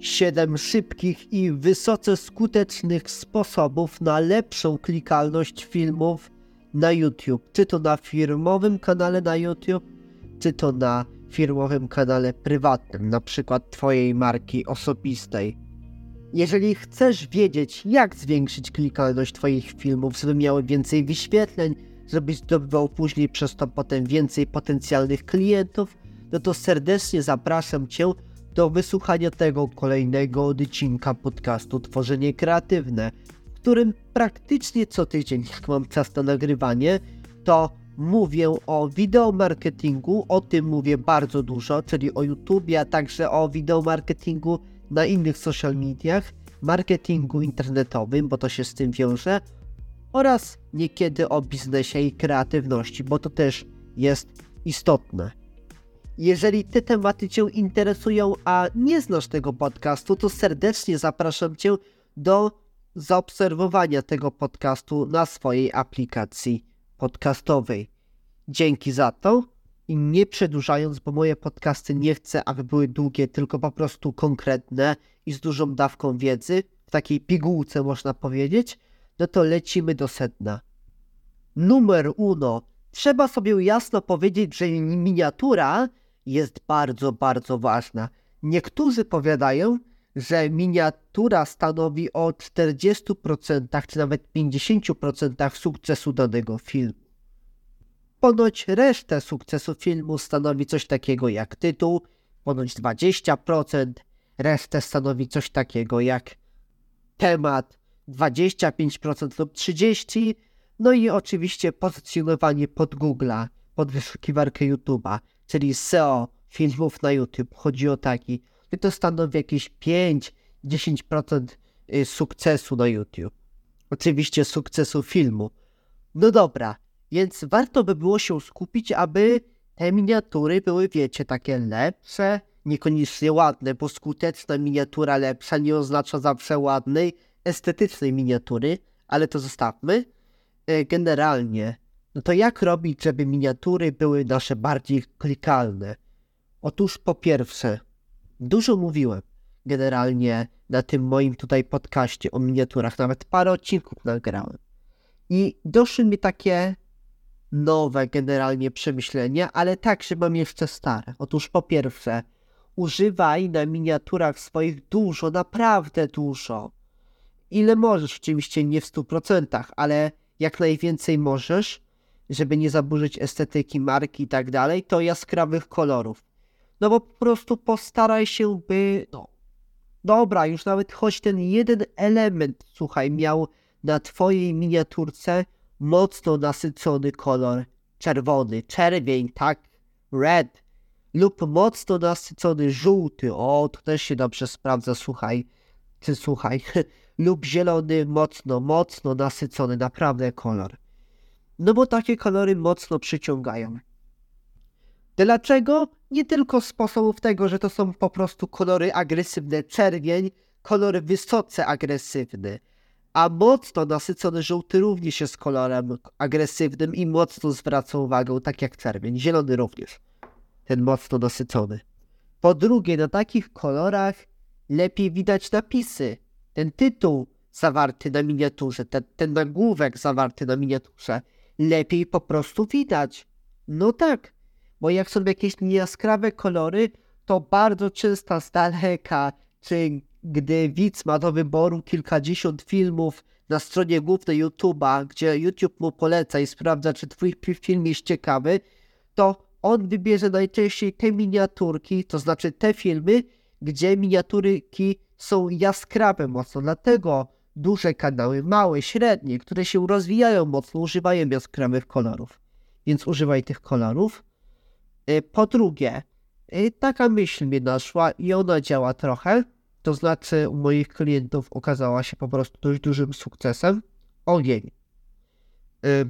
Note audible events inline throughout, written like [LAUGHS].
7 szybkich i wysoce skutecznych sposobów na lepszą klikalność filmów na YouTube. Czy to na firmowym kanale na YouTube, czy to na firmowym kanale prywatnym, na przykład Twojej marki osobistej. Jeżeli chcesz wiedzieć, jak zwiększyć klikalność Twoich filmów, żeby miały więcej wyświetleń, żebyś zdobywał później przez to potem więcej potencjalnych klientów, no to serdecznie zapraszam Cię do wysłuchania tego kolejnego odcinka podcastu Tworzenie Kreatywne, w którym praktycznie co tydzień, jak mam czas na nagrywanie, to mówię o wideomarketingu, o tym mówię bardzo dużo, czyli o YouTube, a także o wideomarketingu na innych social mediach, marketingu internetowym, bo to się z tym wiąże, oraz niekiedy o biznesie i kreatywności, bo to też jest istotne. Jeżeli te tematy Cię interesują, a nie znasz tego podcastu, to serdecznie zapraszam Cię do zaobserwowania tego podcastu na swojej aplikacji podcastowej. Dzięki za to i nie przedłużając, bo moje podcasty nie chcę, aby były długie, tylko po prostu konkretne i z dużą dawką wiedzy, w takiej pigułce można powiedzieć, no to lecimy do sedna. Numer uno. Trzeba sobie jasno powiedzieć, że miniatura jest bardzo, bardzo ważna. Niektórzy powiadają, że miniatura stanowi o 40% czy nawet 50% sukcesu danego filmu. Ponoć resztę sukcesu filmu stanowi coś takiego jak tytuł, ponoć 20%, resztę stanowi coś takiego jak temat, 25% lub 30%, no i oczywiście pozycjonowanie pod Google'a, pod wyszukiwarkę YouTube'a, czyli SEO filmów na YouTube. Chodzi o taki, to stanowi jakieś 5-10% y, sukcesu na YouTube. Oczywiście sukcesu filmu. No dobra, więc warto by było się skupić, aby te miniatury były, wiecie, takie lepsze, niekoniecznie ładne, bo skuteczna miniatura lepsza nie oznacza zawsze ładnej, estetycznej miniatury, ale to zostawmy. Y, generalnie no to jak robić, żeby miniatury były nasze bardziej klikalne? Otóż po pierwsze, dużo mówiłem generalnie na tym moim tutaj podcaście o miniaturach, nawet parę odcinków nagrałem. I doszły mi takie nowe generalnie przemyślenia, ale także mam jeszcze stare. Otóż po pierwsze, używaj na miniaturach swoich dużo, naprawdę dużo. Ile możesz, oczywiście nie w 100%, ale jak najwięcej możesz, żeby nie zaburzyć estetyki marki i tak dalej, to jaskrawych kolorów. No bo po prostu postaraj się, by, no, dobra, już nawet choć ten jeden element, słuchaj, miał na twojej miniaturce mocno nasycony kolor czerwony, czerwień, tak, red, lub mocno nasycony żółty, o, to też się dobrze sprawdza, słuchaj, czy słuchaj, [LAUGHS] lub zielony, mocno, mocno nasycony, naprawdę kolor. No bo takie kolory mocno przyciągają. Dlaczego? Nie tylko z sposobów tego, że to są po prostu kolory agresywne. Czerwień, kolor wysoce agresywny, a mocno nasycony żółty również jest kolorem agresywnym i mocno zwraca uwagę, tak jak czerwień. Zielony również, ten mocno nasycony. Po drugie, na takich kolorach lepiej widać napisy. Ten tytuł zawarty na miniaturze, ten, ten nagłówek zawarty na miniaturze lepiej po prostu widać. No tak, bo jak są jakieś niejaskrawe kolory, to bardzo często z daleka, czy gdy widz ma do wyboru kilkadziesiąt filmów na stronie głównej YouTube'a, gdzie YouTube mu poleca i sprawdza, czy twój film jest ciekawy, to on wybierze najczęściej te miniaturki, to znaczy te filmy, gdzie miniaturki są jaskrawe mocno. Dlatego duże kanały, małe, średnie, które się rozwijają mocno, używają jaskrawych kolorów. Więc używaj tych kolorów. E, po drugie, e, taka myśl mnie naszła i ona działa trochę. To znaczy, u moich klientów okazała się po prostu dość dużym sukcesem. Ogień. E,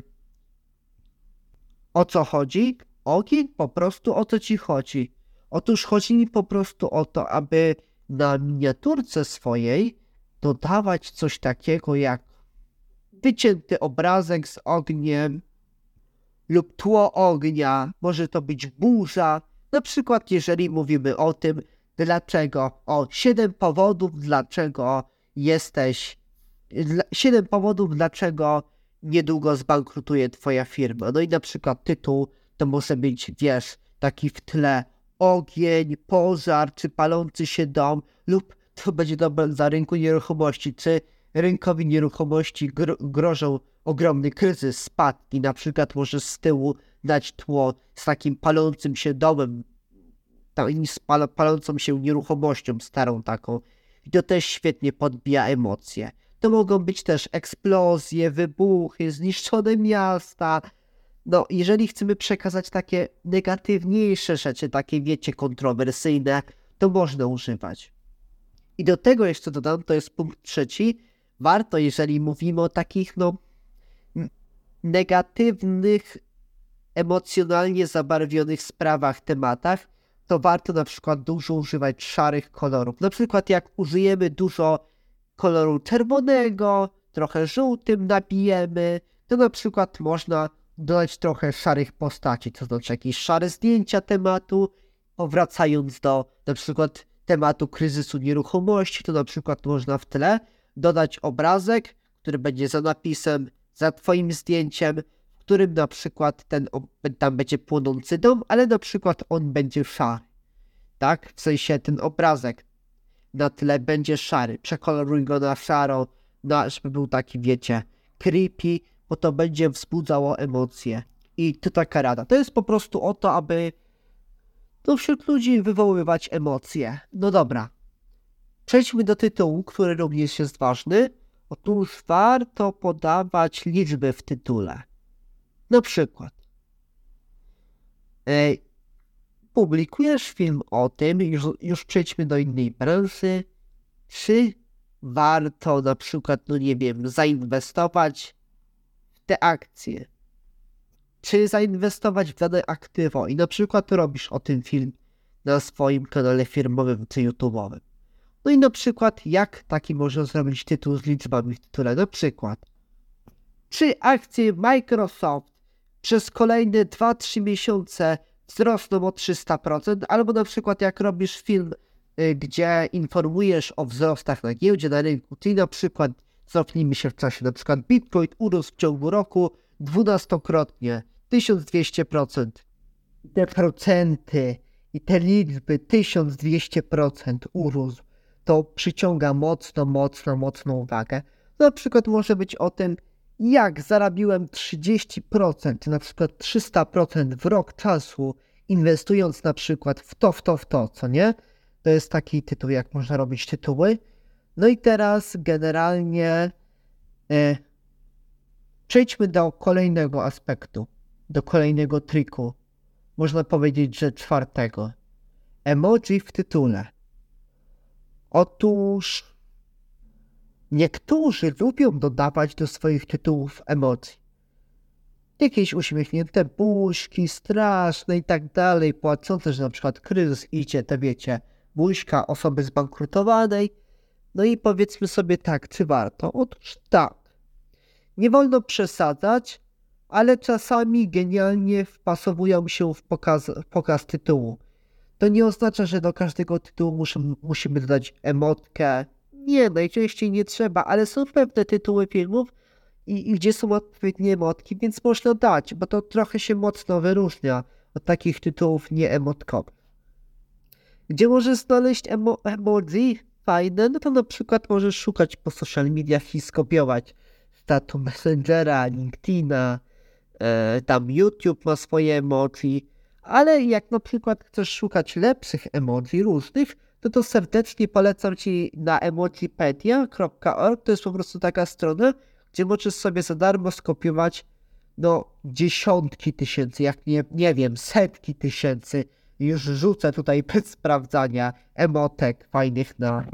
o co chodzi? Ogień po prostu o co ci chodzi? Otóż chodzi mi po prostu o to, aby na miniaturce swojej dodawać coś takiego jak wycięty obrazek z ogniem lub tło ognia, może to być burza. Na przykład, jeżeli mówimy o tym, dlaczego, o 7 powodów, dlaczego jesteś, 7 powodów, dlaczego niedługo zbankrutuje twoja firma. No i na przykład tytuł to może być, wiesz, taki w tle ogień, pożar, czy palący się dom, lub to będzie dobre za rynku nieruchomości, czy rynkowi nieruchomości gro grożą ogromny kryzys, spadki, na przykład może z tyłu dać tło z takim palącym się domem, tam, z pal palącą się nieruchomością starą taką. I to też świetnie podbija emocje. To mogą być też eksplozje, wybuchy, zniszczone miasta. No, jeżeli chcemy przekazać takie negatywniejsze rzeczy, takie wiecie, kontrowersyjne, to można używać. I do tego jeszcze dodam, to jest punkt trzeci. Warto, jeżeli mówimy o takich, no, negatywnych, emocjonalnie zabarwionych sprawach, tematach, to warto na przykład dużo używać szarych kolorów. Na przykład jak użyjemy dużo koloru czerwonego, trochę żółtym nabijemy, to na przykład można dodać trochę szarych postaci, to znaczy jakieś szare zdjęcia tematu, powracając do na przykład tematu kryzysu nieruchomości, to na przykład można w tle dodać obrazek, który będzie za napisem, za twoim zdjęciem, w którym na przykład ten, tam będzie płonący dom, ale na przykład on będzie szary. Tak? W sensie ten obrazek na tle będzie szary. Przekoloruj go na szaro, na, żeby był taki, wiecie, creepy, bo to będzie wzbudzało emocje. I to taka rada. To jest po prostu o to, aby no, wśród ludzi wywoływać emocje. No dobra. Przejdźmy do tytułu, który również jest ważny. Otóż warto podawać liczby w tytule. Na przykład. Ej, publikujesz film o tym, już, już przejdźmy do innej branży, czy warto na przykład, no nie wiem, zainwestować w te akcje, czy zainwestować w dane aktywo i na przykład robisz o tym film na swoim kanale firmowym czy YouTube'owym. No i na przykład jak taki można zrobić tytuł z liczbami w tytule, na przykład czy akcje Microsoft przez kolejne 2-3 miesiące wzrosną o 300%, albo na przykład jak robisz film, y, gdzie informujesz o wzrostach na giełdzie, na rynku, czyli na przykład cofnijmy się w czasie, na przykład Bitcoin urósł w ciągu roku dwunastokrotnie, 1200%. Te procenty i te liczby 1200% urósł, to przyciąga mocno, mocno, mocną uwagę. Na przykład może być o tym, jak zarabiłem 30%, na przykład 300% w rok czasu, inwestując na przykład w to, w to, w to, co nie? To jest taki tytuł, jak można robić tytuły. No i teraz generalnie e, przejdźmy do kolejnego aspektu, kolejnego triku. Można powiedzieć, że czwartego. Emoji w tytule. Otóż Niektórzy lubią dodawać do swoich tytułów emocji. Jakieś uśmiechnięte buźki, straszne i tak dalej, płacące, że na przykład kryzys idzie, to wiecie, buźka osoby zbankrutowanej. No i powiedzmy sobie tak, czy warto? Otóż tak. Nie wolno przesadzać, ale czasami genialnie wpasowują się w pokaz, pokaz tytułu. To nie oznacza, że do każdego tytułu musimy dodać emotkę, nie, najczęściej nie trzeba, ale są pewne tytuły filmów, i, i gdzie są odpowiednie emotki, więc można dać, bo to trochę się mocno wyróżnia od takich tytułów nieemotkowych. Gdzie możesz znaleźć emo emoji fajne? No to na przykład możesz szukać po social mediach i skopiować statu Messengera, LinkedIna, tam YouTube ma swoje emoji, ale jak na przykład chcesz szukać lepszych emoji różnych, no to serdecznie polecam Ci na emojipedia.org. To jest po prostu taka strona, gdzie możesz sobie za darmo skopiować no dziesiątki tysięcy, jak nie, nie wiem, setki tysięcy. Już rzucę tutaj [LAUGHS] bez sprawdzania emotek fajnych na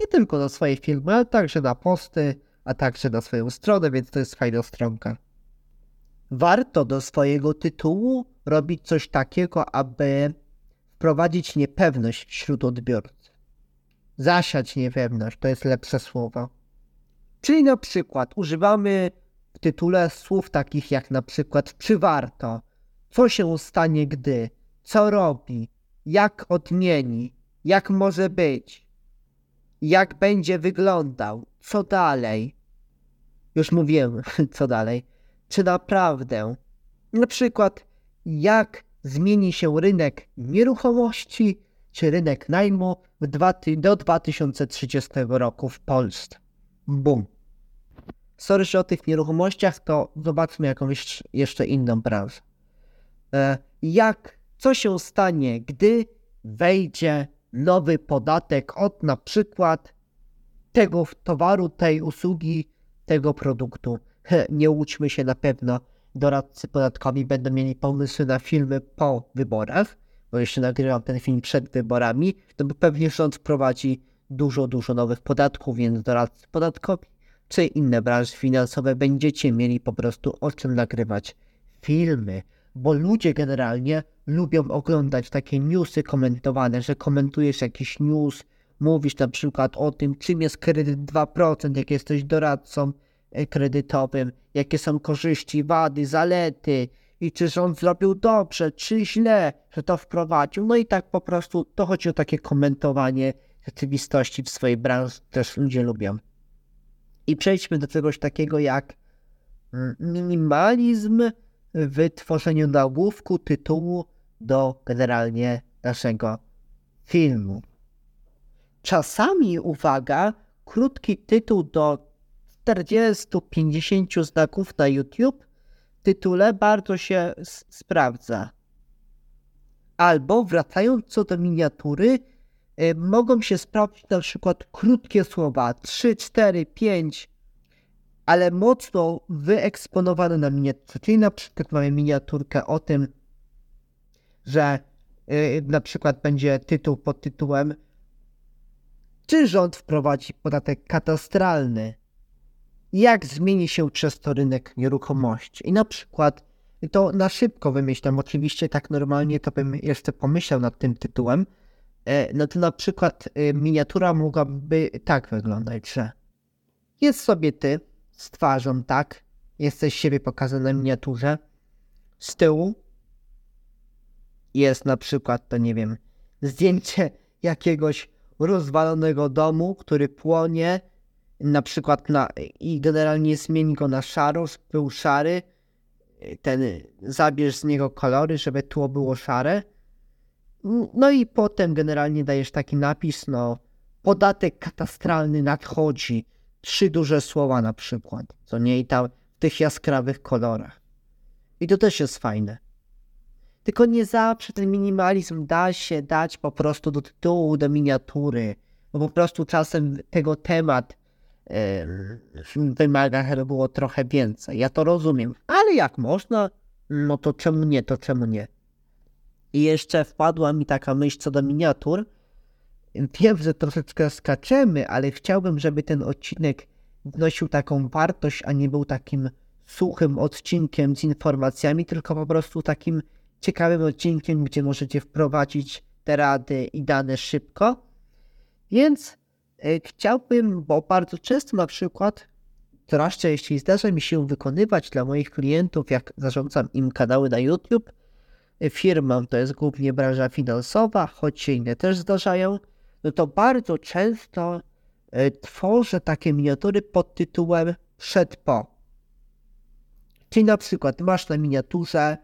nie tylko na swoje filmy, ale także na posty, a także na swoją stronę, więc to jest fajna stronka. Warto do swojego tytułu robić coś takiego, aby wprowadzić niepewność wśród odbiorcy. Zasiać niepewność to jest lepsze słowo. Czyli na przykład używamy w tytule słów takich jak na przykład czy warto, co się stanie gdy, co robi, jak odmieni, jak może być, jak będzie wyglądał, co dalej. Już mówiłem, [LAUGHS] co dalej. Czy naprawdę, na przykład, jak zmieni się rynek nieruchomości, czy rynek najmu do 2030 roku w Polsce. Bum. Sorry, że o tych nieruchomościach, to zobaczmy jakąś jeszcze inną branżę. E, jak, co się stanie, gdy wejdzie nowy podatek od na przykład tego towaru, tej usługi, tego produktu. [LAUGHS] Nie łudźmy się na pewno, doradcy podatkowi będą mieli pomysły na filmy po wyborach, bo jeśli nagrywam ten film przed wyborami, to pewnie rząd wprowadzi dużo, dużo nowych podatków, więc doradcy podatkowi czy inne branże finansowe będziecie mieli po prostu o czym nagrywać filmy, bo ludzie generalnie lubią oglądać takie newsy komentowane, że komentujesz jakiś news, mówisz na przykład o tym, czym jest kredyt 2%, jak jesteś doradcą kredytowym, jakie są korzyści, wady, zalety i czy rząd zrobił dobrze, czy źle, że to wprowadził. No i tak po prostu to chodzi o takie komentowanie rzeczywistości w swojej branży, też ludzie lubią. I przejdźmy do czegoś takiego jak mm, minimalizm w tworzeniu nagłówku, tytułu do generalnie naszego filmu. Czasami, uwaga, krótki tytuł do 40-50 znaków na YouTube w tytule bardzo się sprawdza. Albo wracając co do miniatury, y, mogą się sprawdzić na przykład krótkie słowa 3, 4, 5, ale mocno wyeksponowane na miniaturze. Czyli na przykład mamy miniaturkę o tym, że yy, na przykład będzie tytuł pod tytułem Czy rząd wprowadzi podatek katastralny? Jak zmieni się przez to rynek nieruchomości? I na przykład to na szybko wymyślam, oczywiście tak normalnie to bym jeszcze pomyślał nad tym tytułem, e, no to na przykład y, miniatura mogłaby tak wyglądać, że jest sobie ty z twarzą, tak? Jesteś siebie pokazany na miniaturze. Z tyłu jest na przykład, to nie wiem, zdjęcie jakiegoś rozwalonego domu, który płonie, na przykład na, i generalnie zmieni go na szaro, był szary, ten, zabierz z niego kolory, żeby tło było szare. No i potem generalnie dajesz taki napis, no, podatek katastralny nadchodzi, trzy duże słowa na przykład, co nie, i tam w tych jaskrawych kolorach. I to też jest fajne. Tylko nie zawsze ten minimalizm da się dać po prostu do tytułu, do miniatury, bo po prostu czasem tego temat yy, wymaga, żeby było trochę więcej. Ja to rozumiem, ale jak można, no to czemu nie, to czemu nie. I jeszcze wpadła mi taka myśl co do miniatur. Wiem, że troszeczkę skaczemy, ale chciałbym, żeby ten odcinek wnosił taką wartość, a nie był takim suchym odcinkiem z informacjami, tylko po prostu takim ciekawym odcinkiem, gdzie możecie wprowadzić te rady i dane szybko. Więc e, chciałbym, bo bardzo często na przykład, coraz częściej zdarza mi się wykonywać dla moich klientów, jak zarządzam im kanały na YouTube, e, firmom to jest głównie branża finansowa, choć się inne też zdarzają, no to bardzo często e, tworzę takie miniatury pod tytułem przed po. Czyli na przykład masz na miniaturze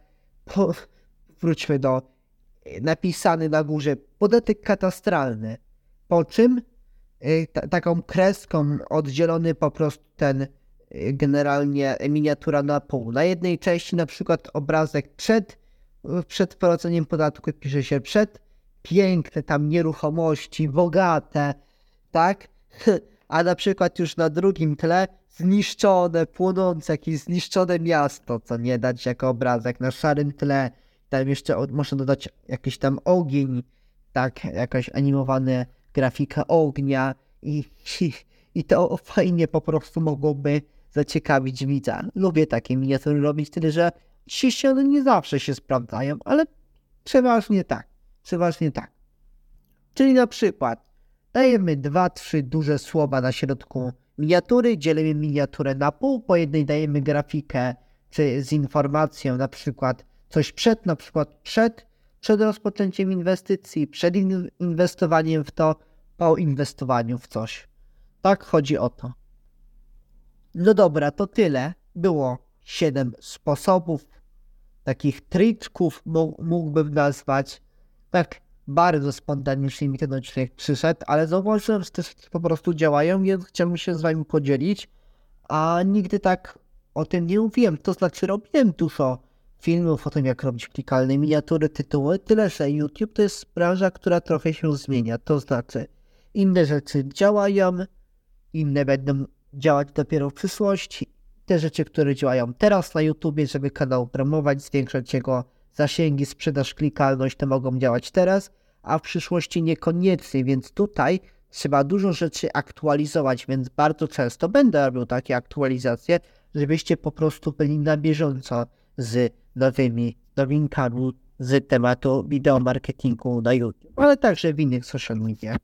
po, wróćmy do e, napisany na górze podatek katastralny, po czym e, taką kreską oddzielony po prostu ten e, generalnie miniatura na pół. Na jednej części na przykład obrazek przed, przed wprowadzeniem podatku pisze się przed, piękne tam nieruchomości, bogate, tak? A na przykład już na drugim tle zniszczone, płonące, jakieś zniszczone miasto, co nie dać jako obrazek na szarym tle, tam jeszcze można dodać jakiś tam ogień, tak, jakaś animowana grafika ognia i, i, [LAUGHS] i to fajnie po prostu mogłoby zaciekawić widza. Lubię takie miniatury robić, tyle że oczywiście one nie zawsze się sprawdzają, ale przeważnie tak, przeważnie tak. Czyli na przykład dajemy dwa, trzy duże słowa na środku miniatury, dzielimy miniaturę na pół, po jednej dajemy grafikę czy z informacją na przykład coś przed, na przykład przed przed rozpoczęciem inwestycji, przed in- inwestowaniem w to, po inwestowaniu w coś. Tak chodzi o to. No dobra, to tyle. Było 7 sposobów, takich triczków mógłbym nazwać. Tak bardzo spontanicznie mi ten odcinek przyszedł, ale zauważyłem, że też po prostu działają, więc chciałbym się z wami podzielić. A nigdy tak o tym nie mówiłem. To znaczy robiłem dużo filmów o tym, jak robić klikalne miniatury, tytuły, tyle że YouTube to jest branża, która trochę się zmienia. To znaczy inne rzeczy działają, inne będą działać dopiero w przyszłości. Te rzeczy, które działają teraz na YouTube, żeby kanał promować, zwiększać jego zasięgi, sprzedaż, klikalność, to mogą działać teraz, a w przyszłości niekoniecznie, więc tutaj trzeba dużo rzeczy aktualizować, więc bardzo często będę robił takie aktualizacje, żebyście po prostu byli na bieżąco z nowymi nowinkami z tematu wideo marketingu na YouTube, ale także w innych social media.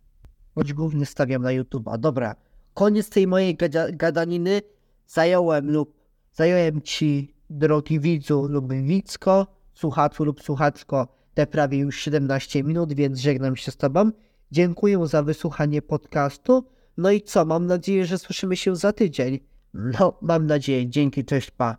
Choć głównie stawiam na YouTube'a. Dobra, koniec tej mojej gada gadaniny. Zająłem lub zająłem Ci, drogi widzu lub widzko, słuchaczu lub słuchaczko, te prawie już 17 minut, więc żegnam się z Tobą. Dziękuję za wysłuchanie podcastu. No i co, mam nadzieję, że słyszymy się za tydzień. No, mam nadzieję. Dzięki, cześć, pa.